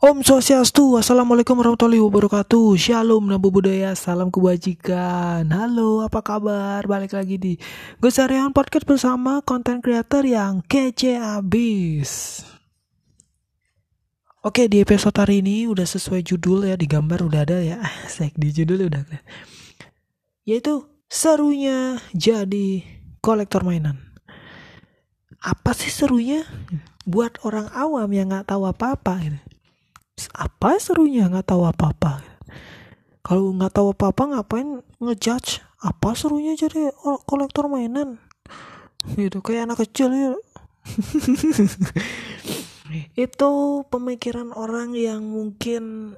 Om Swastiastu, Assalamualaikum warahmatullahi wabarakatuh. Shalom, Namo Buddhaya, salam kebajikan. Halo, apa kabar? Balik lagi di Gosarian Podcast bersama konten creator yang kece abis. Oke, di episode hari ini udah sesuai judul ya, di gambar udah ada ya. Sek, di judul udah ada. Yaitu, serunya jadi kolektor mainan. Apa sih serunya? Buat orang awam yang gak tahu apa-apa gitu apa serunya? Nggak tahu apa-apa. Kalau nggak tahu apa-apa ngapain ngejudge? Apa serunya jadi kolektor mainan? Gitu kayak anak kecil ya itu pemikiran orang yang mungkin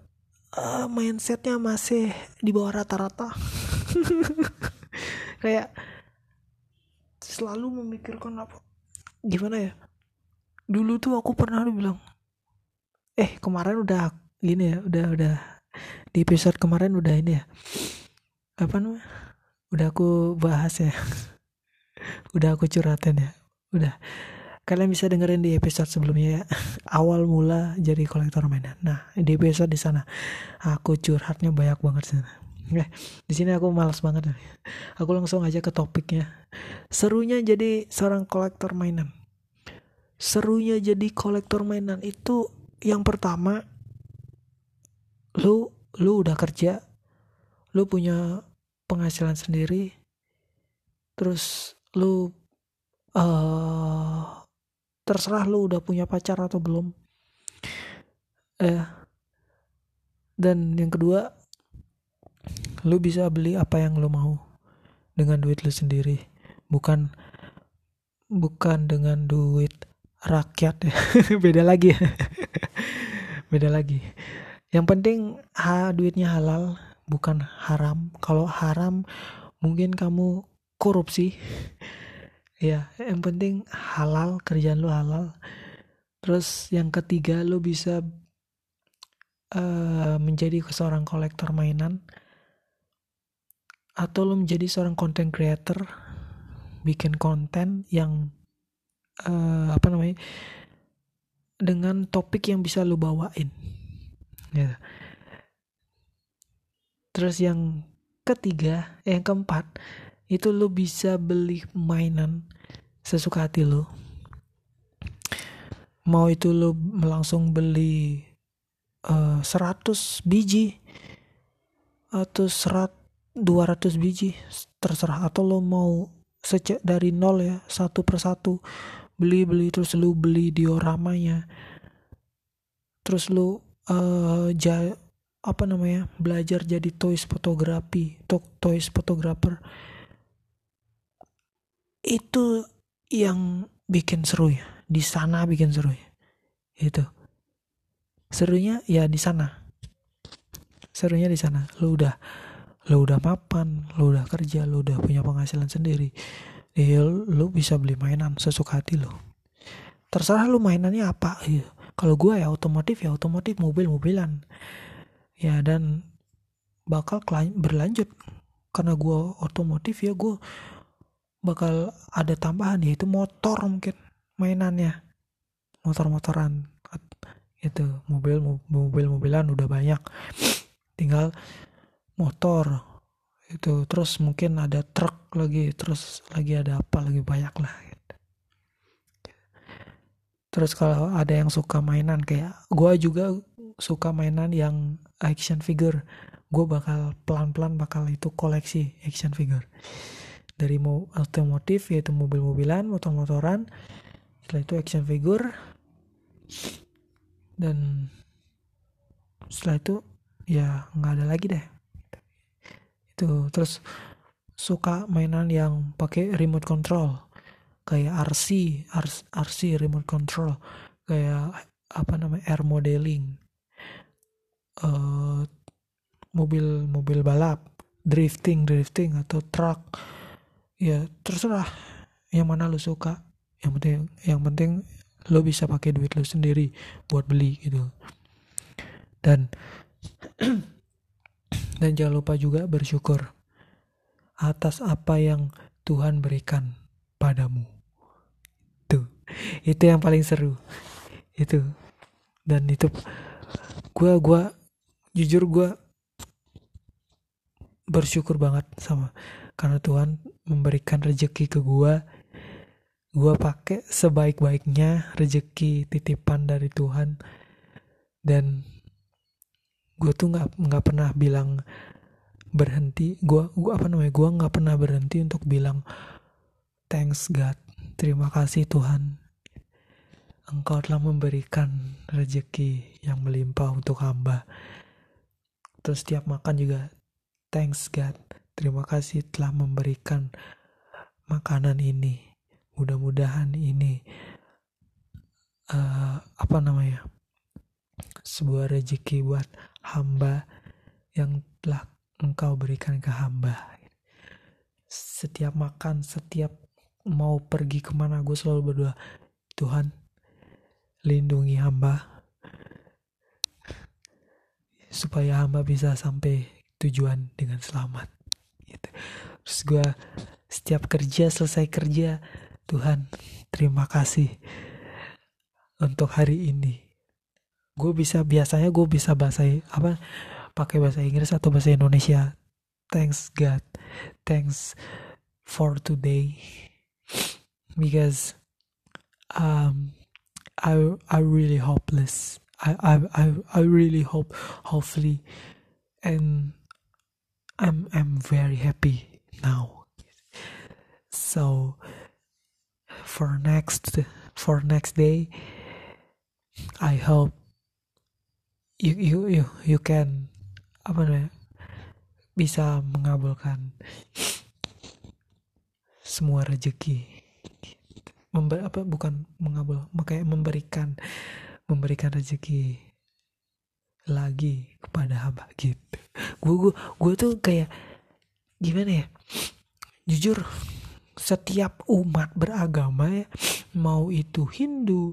uh, mindsetnya masih di bawah rata-rata. Kayak selalu memikirkan apa gimana ya? Dulu tuh aku pernah bilang eh kemarin udah gini ya udah udah di episode kemarin udah ini ya. Apa namanya? Udah aku bahas ya. Udah aku curhatin ya. Udah. Kalian bisa dengerin di episode sebelumnya ya. Awal mula jadi kolektor mainan. Nah di episode di sana. Aku curhatnya banyak banget sana. Eh, di sini aku malas banget. Aku langsung aja ke topiknya. Serunya jadi seorang kolektor mainan. Serunya jadi kolektor mainan itu yang pertama lu lu udah kerja lu punya penghasilan sendiri terus lu uh, terserah lu udah punya pacar atau belum. Eh dan yang kedua lu bisa beli apa yang lu mau dengan duit lu sendiri. Bukan bukan dengan duit rakyat ya. Beda lagi. ya beda lagi. Yang penting ha duitnya halal bukan haram. Kalau haram mungkin kamu korupsi. Ya yang penting halal kerjaan lu halal. Terus yang ketiga lu bisa uh, menjadi seorang kolektor mainan. Atau lu menjadi seorang content creator bikin konten yang uh, apa namanya dengan topik yang bisa lu bawain. Ya. Terus yang ketiga eh, yang keempat itu lu bisa beli mainan sesuka hati lu. Mau itu lu langsung beli uh, eh, 100 biji atau serat 200 biji terserah. Atau lo mau sejak dari nol ya satu persatu beli beli terus lu beli dioramanya. Terus lu uh, ja, apa namanya belajar jadi toys fotografi to toys photographer itu yang bikin seru ya. Di sana bikin seru ya. Itu serunya ya di sana. Serunya di sana. Lu udah lu udah mapan lu udah kerja lu udah punya penghasilan sendiri ya lu bisa beli mainan sesuka hati lo terserah lu mainannya apa gitu. kalau gue ya otomotif ya otomotif mobil-mobilan. Ya dan bakal berlanjut. Karena gue otomotif ya gue bakal ada tambahan yaitu motor mungkin mainannya. Motor-motoran itu mobil mobil-mobilan udah banyak. Tinggal motor itu terus mungkin ada truk lagi terus lagi ada apa lagi banyak lah gitu. terus kalau ada yang suka mainan kayak gue juga suka mainan yang action figure. Gue bakal pelan-pelan bakal itu koleksi action figure. Dari mau otomotif yaitu mobil-mobilan motor-motoran setelah itu action figure dan setelah itu ya nggak ada lagi deh gitu. Terus suka mainan yang pakai remote control. Kayak RC RC remote control. Kayak apa namanya air modeling. Uh, mobil mobil balap. Drifting drifting atau truck. Ya terserah yang mana lo suka. Yang penting yang penting lo bisa pakai duit lo sendiri buat beli gitu. Dan Dan jangan lupa juga bersyukur atas apa yang Tuhan berikan padamu. Itu, itu yang paling seru. Itu dan itu gue gue jujur gue bersyukur banget sama karena Tuhan memberikan rezeki ke gue gue pakai sebaik-baiknya rezeki titipan dari Tuhan dan gue tuh nggak nggak pernah bilang berhenti. Gue gue apa namanya gue nggak pernah berhenti untuk bilang thanks God terima kasih Tuhan. Engkau telah memberikan rezeki yang melimpah untuk hamba. Terus setiap makan juga thanks God terima kasih telah memberikan makanan ini mudah-mudahan ini uh, apa namanya sebuah rezeki buat hamba yang telah engkau berikan ke hamba setiap makan setiap mau pergi ke mana gue selalu berdoa Tuhan lindungi hamba supaya hamba bisa sampai tujuan dengan selamat gitu. terus gue setiap kerja selesai kerja Tuhan, terima kasih untuk hari ini. Gue bisa biasanya gue bisa bahasa apa pakai bahasa Inggris atau bahasa Indonesia. Thanks God, thanks for today because um I I really hopeless. I I I, I really hope hopefully and I'm I'm very happy now. So for next for next day I hope you you you you can apa namanya bisa mengabulkan semua rezeki Member, apa bukan mengabul kayak memberikan memberikan rezeki lagi kepada hamba gitu. Gue gue gue tuh kayak gimana ya jujur setiap umat beragama ya mau itu Hindu,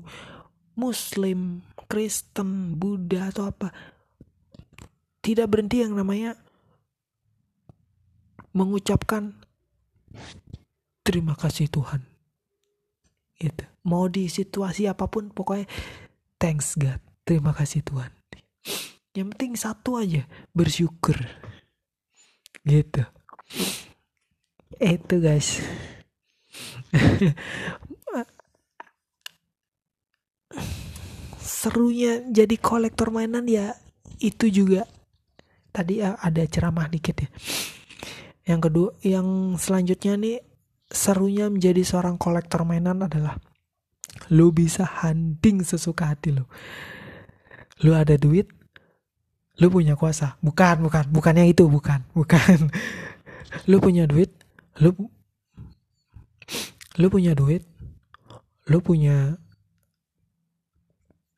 Muslim, Kristen, Buddha atau apa tidak berhenti yang namanya mengucapkan terima kasih Tuhan. Itu. Mau di situasi apa pun pokoknya thanks God. Terima kasih Tuhan. Yang penting satu aja, bersyukur. Gitu. Itu guys. Serunya jadi kolektor mainan ya itu juga tadi ya ada ceramah dikit ya. Yang kedua, yang selanjutnya nih serunya menjadi seorang kolektor mainan adalah lu bisa hunting sesuka hati lu. Lu ada duit, lu punya kuasa. Bukan, bukan, bukan yang itu, bukan, bukan. lu punya duit, lu lu punya duit lu punya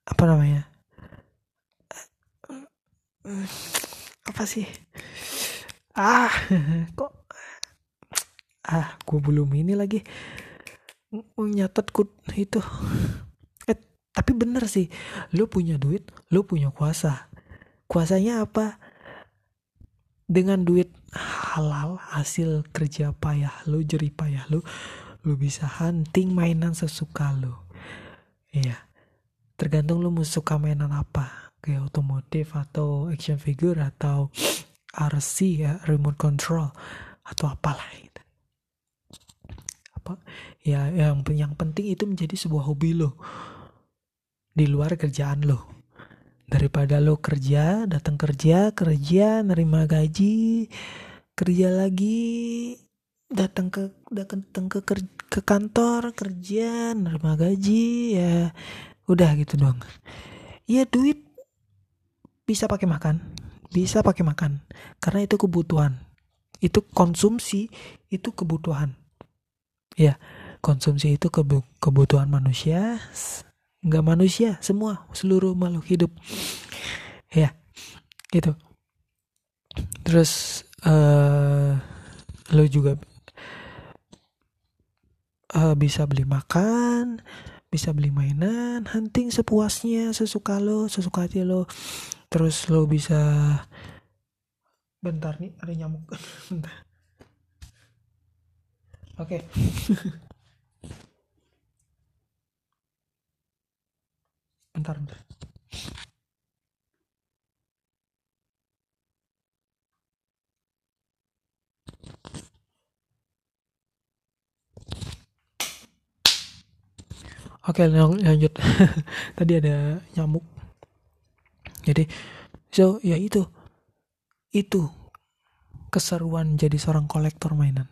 apa namanya? Apa sih? Ah kok? Ah gue belum ini lagi. Nyatet kut itu. Eh tapi bener sih. Lu punya duit lu punya kuasa. Kuasanya apa? Dengan duit halal hasil kerja payah lu jerih payah lu lu bisa hunting mainan sesuka lu. Iya tergantung lu suka mainan apa. Kayak otomotif atau action figure atau RC ya remote control atau apalah gitu. apa? Ya yang yang penting itu menjadi sebuah hobi lo di luar kerjaan lo daripada lo kerja datang kerja kerja nerima gaji kerja lagi datang ke datang ke ke kantor kerja nerima gaji ya udah gitu dong ya duit bisa pakai makan. Bisa pakai makan. Karena itu kebutuhan. Itu konsumsi itu kebutuhan. Ya konsumsi itu kebutuhan manusia. Nggak manusia semua seluruh makhluk hidup. Ya gitu. Terus uh, lo juga uh, bisa beli makan bisa beli mainan hunting sepuasnya sesuka lo sesuka hati lo. Terus lo bisa bentar nih ada nyamuk. Oke. Okay. bentar bentar oke lanjut. Tadi ada nyamuk. Jadi so ya itu. Itu keseruan jadi seorang kolektor mainan.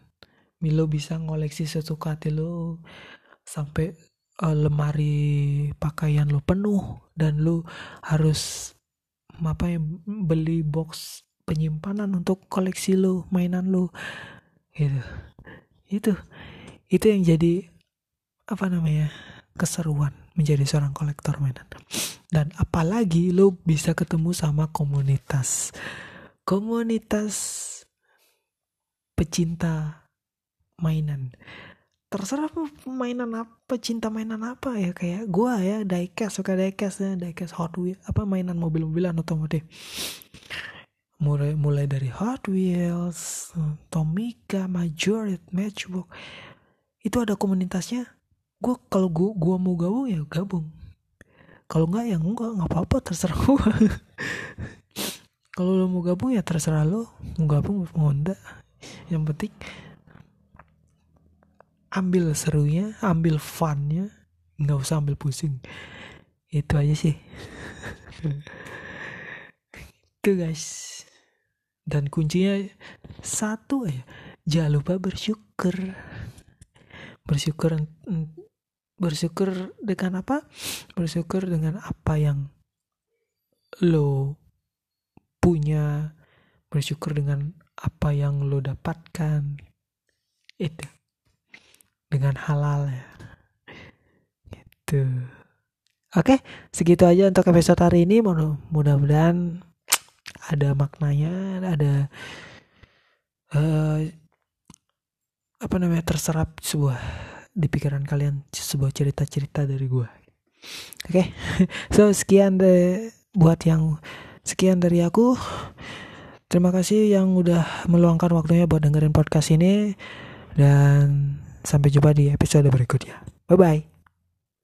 Milo bisa ngoleksi sesuka hati lo sampai uh, lemari pakaian lo penuh dan lo harus apa ya beli box penyimpanan untuk koleksi lo mainan lo. Gitu. Itu itu yang jadi apa namanya keseruan menjadi seorang kolektor mainan. Dan apalagi lo bisa ketemu sama komunitas. Komunitas pecinta mainan. Terserah mainan apa cinta mainan apa ya kayak gua ya diecast suka diecast ya diecast Hot Wheels apa mainan mobil-mobilan otomotif. Mulai mulai dari Hot Wheels Tomica Majorit Matchbox itu ada komunitasnya gua kalau gua gua mau gabung ya gabung. Kalau enggak ya enggak nggak apa-apa terserah gua. Kalau lo mau gabung ya terserah lo mau gabung mau enggak yang penting ambil serunya ambil funnya. Nggak usah ambil pusing. Itu aja sih. Itu guys. Dan kuncinya satu aja jangan lupa bersyukur. Bersyukur bersyukur dengan apa? Bersyukur dengan apa yang lo punya. Bersyukur dengan apa yang lo dapatkan. Itu. Dengan halal ya. Gitu. Oke segitu aja untuk episode hari ini. Mudah-mudahan ada maknanya ada uh, apa namanya terserap sebuah di pikiran kalian sebuah cerita-cerita dari gue oke okay? so sekian deh buat yang sekian dari aku terima kasih yang udah meluangkan waktunya buat dengerin podcast ini dan Sampai jumpa di episode berikutnya. Bye bye.